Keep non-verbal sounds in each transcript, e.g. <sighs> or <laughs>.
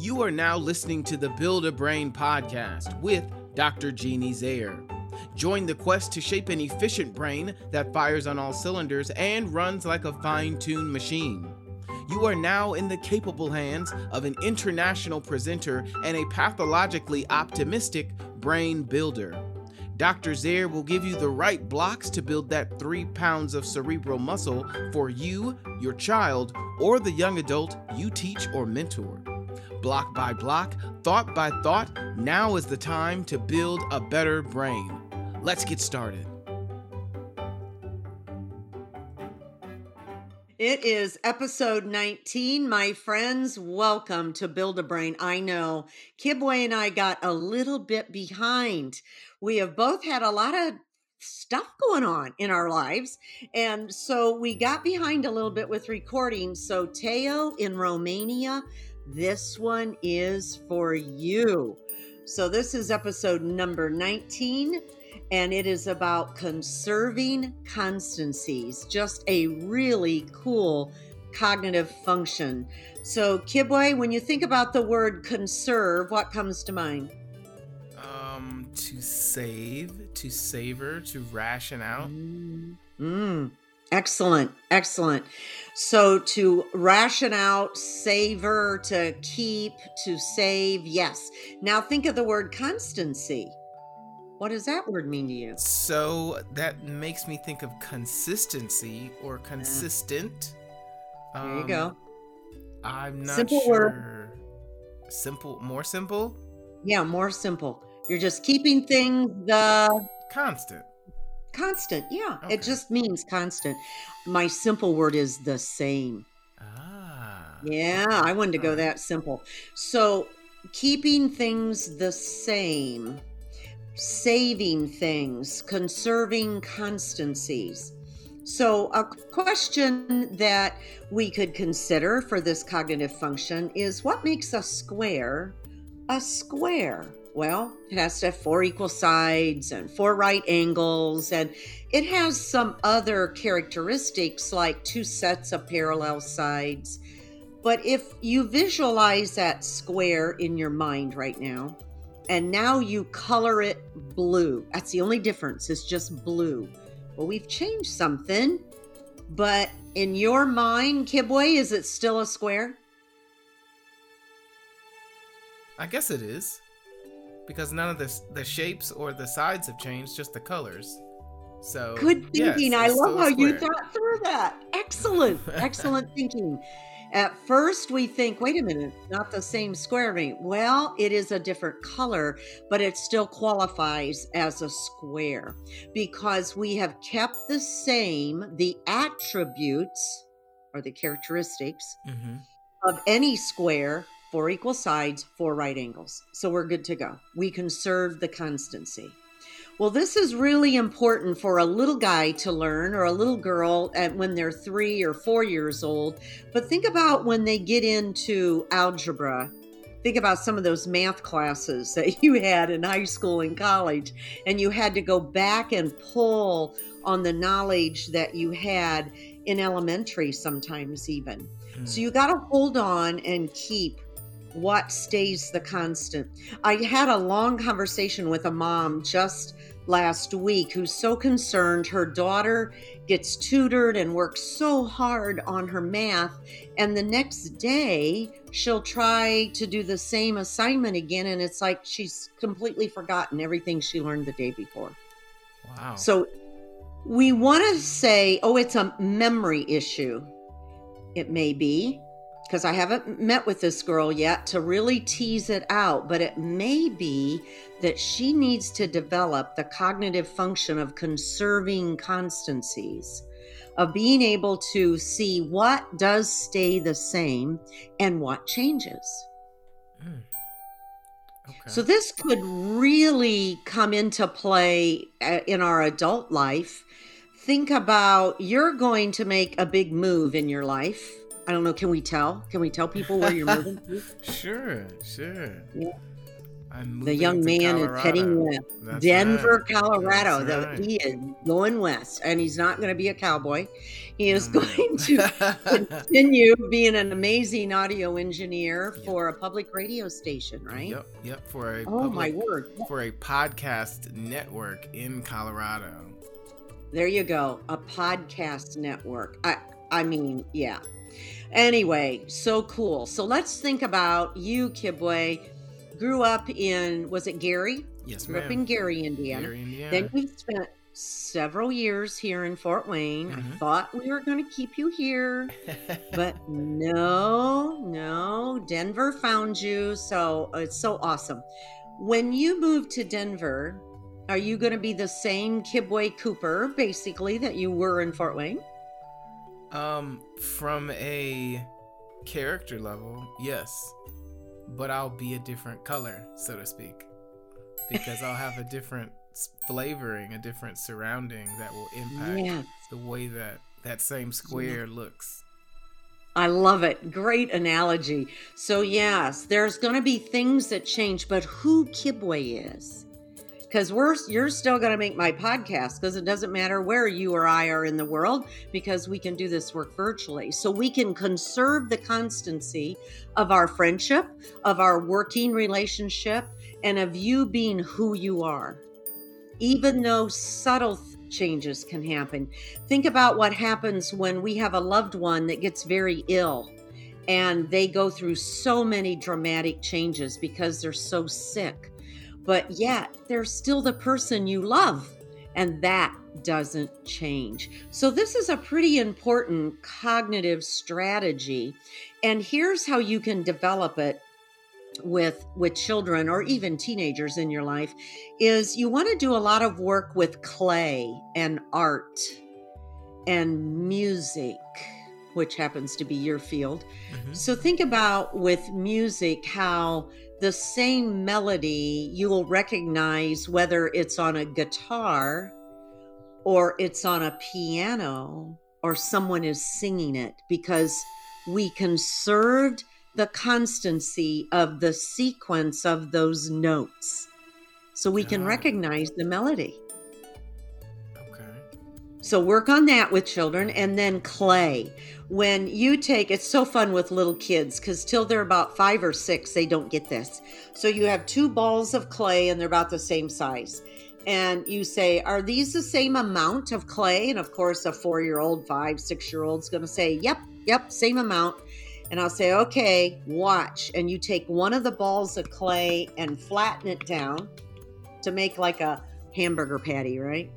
You are now listening to the Build a Brain podcast with Dr. Jeannie Zayer. Join the quest to shape an efficient brain that fires on all cylinders and runs like a fine tuned machine. You are now in the capable hands of an international presenter and a pathologically optimistic brain builder. Dr. Zayer will give you the right blocks to build that three pounds of cerebral muscle for you, your child, or the young adult you teach or mentor. Block by block, thought by thought, now is the time to build a better brain. Let's get started. It is episode 19. My friends, welcome to Build a Brain. I know Kibwe and I got a little bit behind. We have both had a lot of stuff going on in our lives. And so we got behind a little bit with recording. So, Teo in Romania, this one is for you. So, this is episode number 19 and it is about conserving constancies, just a really cool cognitive function. So, Kibwe, when you think about the word conserve, what comes to mind? Um, to save, to savor, to ration out. Mm, excellent, excellent. So, to ration out, savor, to keep, to save, yes. Now, think of the word constancy. What does that word mean to you? So that makes me think of consistency or consistent. There you go. Um, I'm not Simple sure. word. Simple, more simple, Yeah, more simple. You're just keeping things the constant. Constant. Yeah, Okay. it just means constant. My simple word is the same. Ah. Yeah, I wanted to go that simple. So, keeping things the same, saving things, conserving constancies. So, a question that we could consider for this cognitive function is what makes a square a square? Well, it has to have four equal sides and four right angles, and it has some other characteristics like two sets of parallel sides. But if you visualize that square in your mind right now, and now you color it blue, that's the only difference, it's just blue. Well, we've changed something, but in your mind, Kibwe, is it still a square? I guess it is, because none of the the shapes or the sides have changed, just the colors. So Good yes, thinking. I love how you thought through that. Excellent. <laughs> Excellent thinking. At first, we think, wait a minute, not the same square. Well, it is a different color, but it still qualifies as a square because we have kept the same the attributes or the characteristics Mhm. of any square, four equal sides, four right angles. So we're good to go. We conserve the constancy. Well, this is really important for a little guy to learn or a little girl at when they're three or four years old. But think about when they get into algebra. Think about some of those math classes <laughs> that you had in high school and college, and you had to go back and pull on the knowledge that you had in elementary, sometimes even. So Mm. you got to hold on and keep what stays the constant. I had a long conversation with a mom just last week who's so concerned her daughter gets tutored and works so hard on her math and the next day she'll try to do the same assignment again and it's like she's completely forgotten everything she learned the day before. Wow. So we want to say, oh, it's a memory issue. It may be, because I haven't met with this girl yet to really tease it out, but it may be that she needs to develop the cognitive function of conserving constancies, of being able to see what does stay the same and what changes. Mm. Okay. So this could really come into play uh, in our adult life. Think about you're going to make a big move in your life. I don't know, can we tell? Can we tell people where you're moving to? <laughs> sure, sure. I'm the young man is heading west. That's Denver, right. Colorado. That's The, right. he is going west, and he's not going to be a cowboy. He is going to <laughs> continue being an amazing audio engineer Yep. for a public radio station, right? Yep, yep. For a Oh my word! for a podcast network in Colorado. There you go, a podcast network. I, I mean, yeah. Anyway, so cool. So let's think about you, Kibwe. Grew up in was it Gary? Yes, Grew up in Gary, Indiana. Gary, Indiana. Then we spent several years here in Fort Wayne. I Mhm. thought we were going to keep you here, <laughs> but no, no. Denver found you. So uh, it's so awesome. When you moved to Denver, are you going to be the same Kibwe Cooper, basically, that you were in Fort Wayne? Um, from a character level, yes, but I'll be a different color, so to speak, because I'll have a different flavoring, a different surrounding that will impact Yeah. the way that that same square looks. I love it. Great analogy. So, yes, there's going to be things that change, but who Kibwe is. Because we're you're still going to make my podcast because it doesn't matter where you or I are in the world because we can do this work virtually. So we can conserve the constancy of our friendship, of our working relationship, and of you being who you are. Even though subtle changes can happen. Think about what happens when we have a loved one that gets very ill and they go through so many dramatic changes because they're so sick. But yet, they're still the person you love, and that doesn't change. So, this is a pretty important cognitive strategy. And here's how you can develop it with with children or even teenagers in your life is you want to do a lot of work with clay and art and music which happens to be your field Mhm. so think about with music how the same melody you will recognize whether it's on a guitar or it's on a piano or someone is singing it because we conserved the constancy of the sequence of those notes so we can recognize the melody. So work on that with children and then clay. When you take it's so fun with little kids cuz till they're about 5 or 6 they don't get this. So you have two balls of clay and they're about the same size. And you say, "Are these the same amount of clay?" And of course, a 4-year-old, 5, 6-year-old's going to say, "Yep, yep, same amount." And I'll say, "Okay, watch." And you take one of the balls of clay and flatten it down to make like a hamburger patty, right?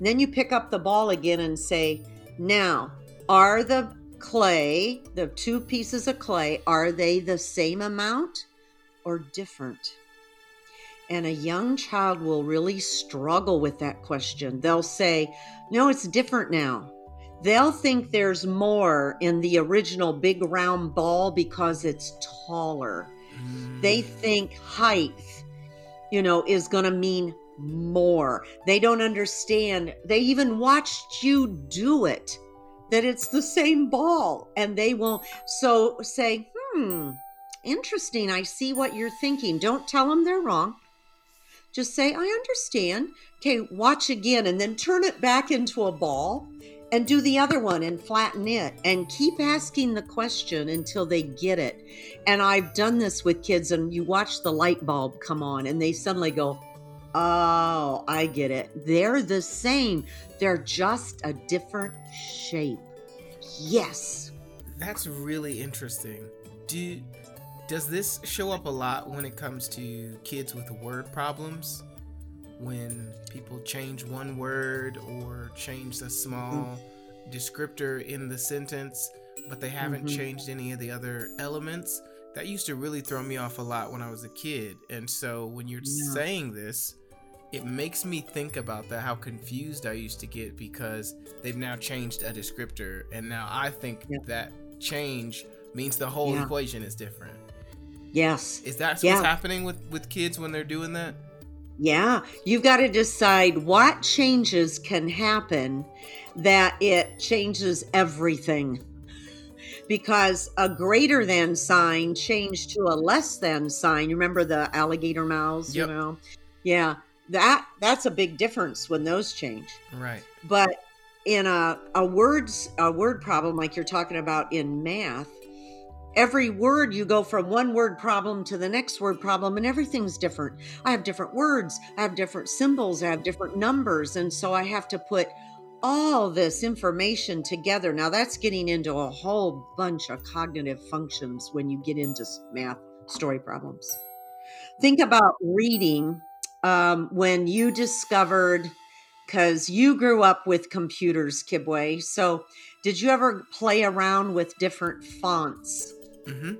Then you pick up the ball again and say, now, are the clay, the two pieces of clay, are they the same amount or different? And a young child will really struggle with that question. They'll say, no, it's different now. They'll think there's more in the original big round ball because it's taller they Mm. think height you know is going to mean more. They don't understand. They even watched you do it that it's the same ball and they will so say hmm interesting. I see what you're thinking. Don't tell them they're wrong. Just say i understand. Okay watch again and then turn it back into a ball and do the other one and flatten it and keep asking the question until they get it. And I've done this with kids, and you watch the light bulb come on, and they suddenly go, Oh, I get it. They're the same, they're just a different shape. Yes. That's really interesting. Do does this show up a lot when it comes to kids with word problems? When people change one word or change a small descriptor in the sentence, but they haven't Mhm. changed any of the other elements? That used to really throw me off a lot when I was a kid. And so when you're Yeah. saying this, it makes me think about that how confused I used to get because they've now changed a descriptor and now I think Yeah. that change means the whole Yeah. equation is different. Yes. Is that Yeah. what's happening with with kids when they're doing that? Yeah. You've got to decide what changes can happen that it changes everything. because a greater than sign changed to a less than sign. You remember the alligator mouths, Yep. you know? Yeah. That that's a big difference when those change. Right. But in a, a words a word problem like you're talking about in math, every word you go from one word problem to the next word problem and everything's different. I have different words, I have different symbols, I have different numbers, and so I have to put all this information together. Now that's getting into a whole bunch of cognitive functions when you get into math story problems. Think about reading um, when you discovered because you grew up with computers, Kibwe. So, did you ever play around with different fonts? Mm-hmm.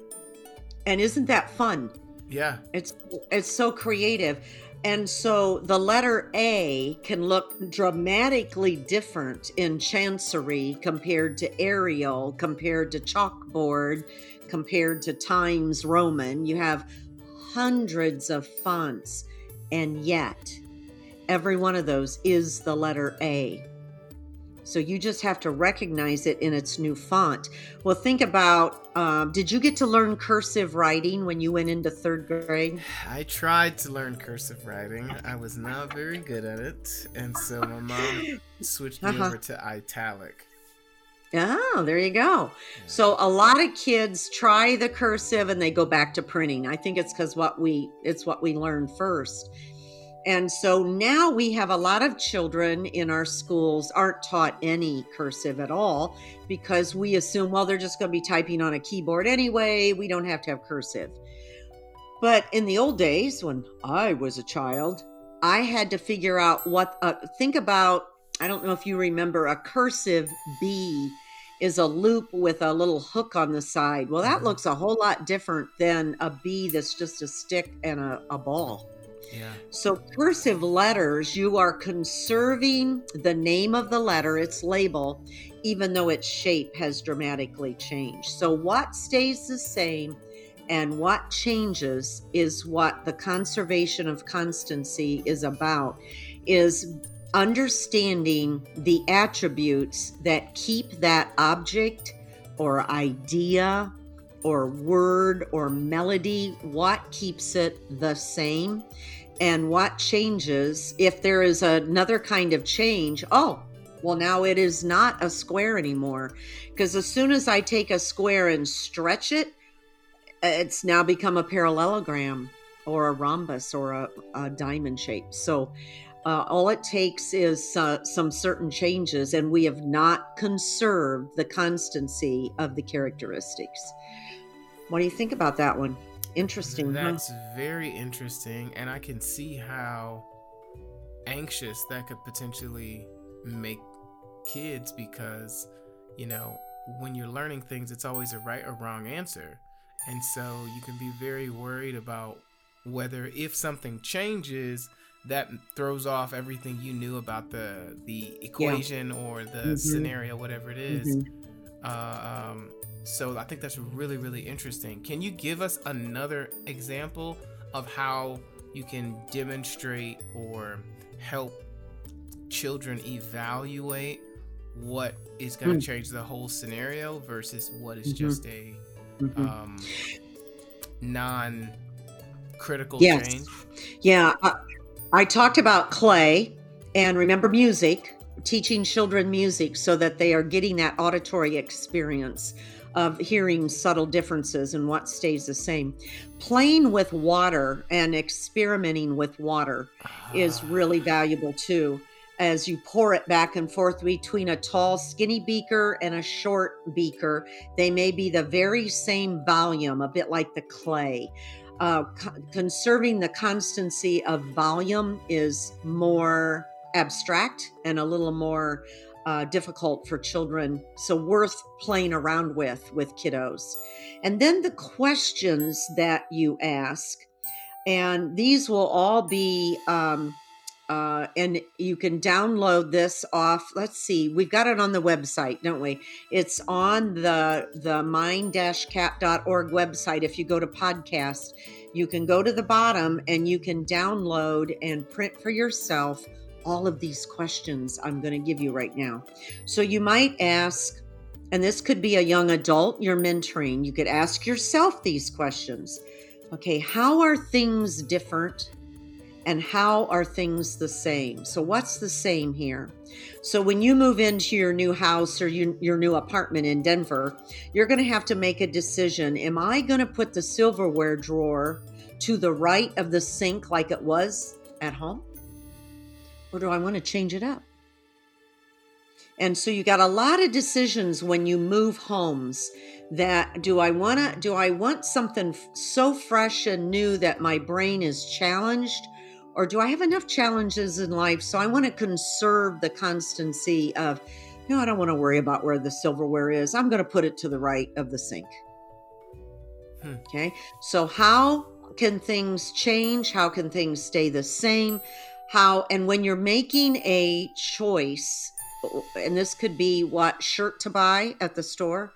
And isn't that fun? Yeah. It's it's so creative. And so the letter A can look dramatically different in Chancery compared to Arial, compared to chalkboard, compared to Times Roman. You have hundreds of fonts, and yet every one of those is the letter A. So you just have to recognize it in its new font. Well, think about um, did you get to learn cursive writing when you went into third grade? <sighs> I tried to learn cursive writing. I was not very good at it, and so my mom <gasps> switched me Uh-huh. over to italic. Oh, there you go. So a lot of kids try the cursive and they go back to printing. I think it's because what we it's what we learned first. And so now we have a lot of children in our schools aren't taught any cursive at all because we assume well they're just going to be typing on a keyboard anyway, we don't have to have cursive. But in the old days when I was a child, I had to figure out what uh, think about I don't know if you remember a cursive B is a loop with a little hook on the side. Well, that Mhm. looks a whole lot different than a B that's just a stick and a, a ball. Yeah. So, cursive letters, you are conserving the name of the letter, its label, even though its shape has dramatically changed. So, what stays the same and what changes is what the conservation of constancy is about, is understanding the attributes that keep that object or idea or word or melody, what keeps it the same and what changes. If there is another kind of change oh well now it is not a square anymore. Because as soon as i take a square and stretch it it's now become a parallelogram or a rhombus or a, a diamond shape. So uh, all it takes is uh, some certain changes and we have not conserved the constancy of the characteristics what do you think about that one interesting huh? That's very interesting, and I can see how anxious that could potentially make kids because, you know, when you're learning things, it's always a right or wrong answer. And so you can be very worried about whether if something changes, that throws off everything you knew about the the equation or the Mhm. scenario, whatever it is. Mhm. Uh, um, so I think that's really, really interesting. Can you give us another example of how you can demonstrate or help children evaluate what is going to Mm. change the whole scenario versus what is Mhm. just a Mhm. um, non critical Yes. change? Yeah, I, I talked about clay and remember music, teaching children music so that they are getting that auditory experience of hearing subtle differences and what stays the same. Playing with water and experimenting with water is Ah, really valuable too. As you pour it back and forth between a tall, skinny beaker and a short beaker, they may be the very same volume, a bit like the clay. Uh, co- conserving the constancy of volume is more abstract and a little more uh, difficult for children, so worth playing around with with kiddos. And then the questions that you ask, and these will all be. Um, uh, and you can download this off. Let's see, we've got it on the website, don't we? It's on the the mind-cap.org website. If you go to podcast, you can go to the bottom and you can download and print for yourself all of these questions I'm going to give you right now. So you might ask, and this could be a young adult you're mentoring, you could ask yourself these questions. Okay, how are things different and how are things the same? So, what's the same here? So, when you move into your new house or you, your new apartment in Denver, you're going to have to make a decision. Am I going to put the silverware drawer to the right of the sink like it was at home? Or do I want to change it up? And so you got a lot of decisions when you move homes that do I want to do I want something so fresh and new that my brain is challenged or do I have enough challenges in life so I want to conserve the constancy of no I don't want to worry about where the silverware is. I'm going to put it to the right of the sink. Hmm. Okay? So how can things change? How can things stay the same? How and when you're making a choice and this could be what shirt to buy at the store,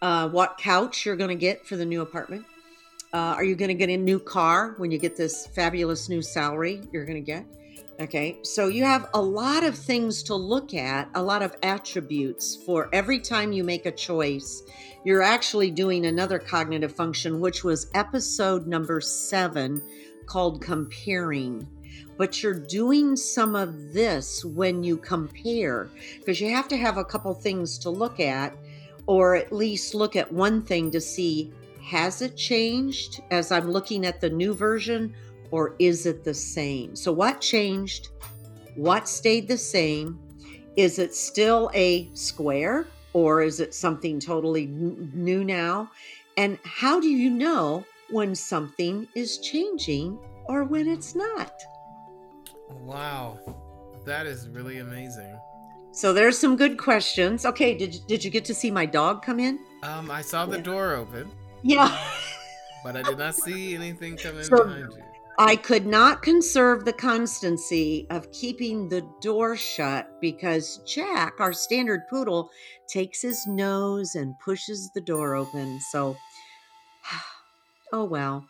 uh, what couch you're going to get for the new apartment. Uh, are you going to get a new car when you get this fabulous new salary you're going to get? Okay, so you have a lot of things to look at, a lot of attributes for every time you make a choice. You're actually doing another cognitive function, which was episode number seven called comparing but you're doing some of this when you compare because you have to have a couple things to look at or at least look at one thing to see has it changed as I'm looking at the new version or is it the same? So, what changed? What stayed the same? Is it still a square or is it something totally new now? And how do you know when something is changing or when it's not? Wow. That is really amazing. So there's some good questions. Okay, did you, did you get to see my dog come in? Um, I saw the yeah. door open. Yeah. but I did not see anything coming so, behind you. I could not conserve the constancy of keeping the door shut because Jack, our standard poodle, takes his nose and pushes the door open. So, <sighs> oh well.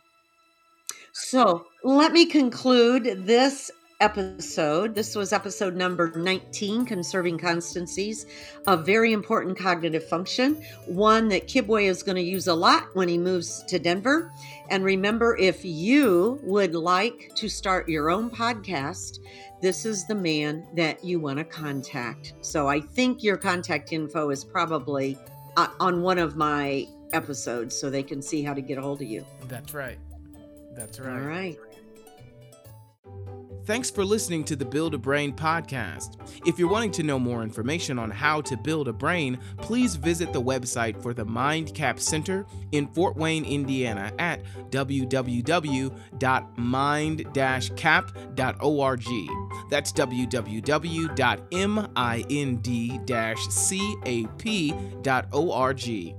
So, let me conclude this episode. This was episode number 19, Conserving Constancies, a very important cognitive function, one that Kibwe is going to use a lot when he moves to Denver. And remember, if you would like to start your own podcast, this is the man that you want to contact. So I think your contact info is probably uh, on one of my episodes so they can see how to get a hold of you. That's right. That's right. All right. Thanks for listening to the Build a Brain podcast. If you're wanting to know more information on how to build a brain, please visit the website for the MindCap Center in Fort Wayne, Indiana at www.mind-cap.org. That's www.mind-cap.org.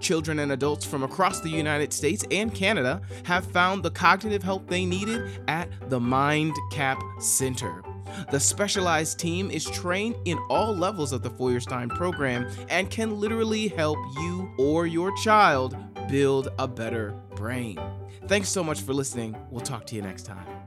Children and adults from across the United States and Canada have found the cognitive help they needed at the Mind Cap Center. The specialized team is trained in all levels of the Feuerstein program and can literally help you or your child build a better brain. Thanks so much for listening. We'll talk to you next time.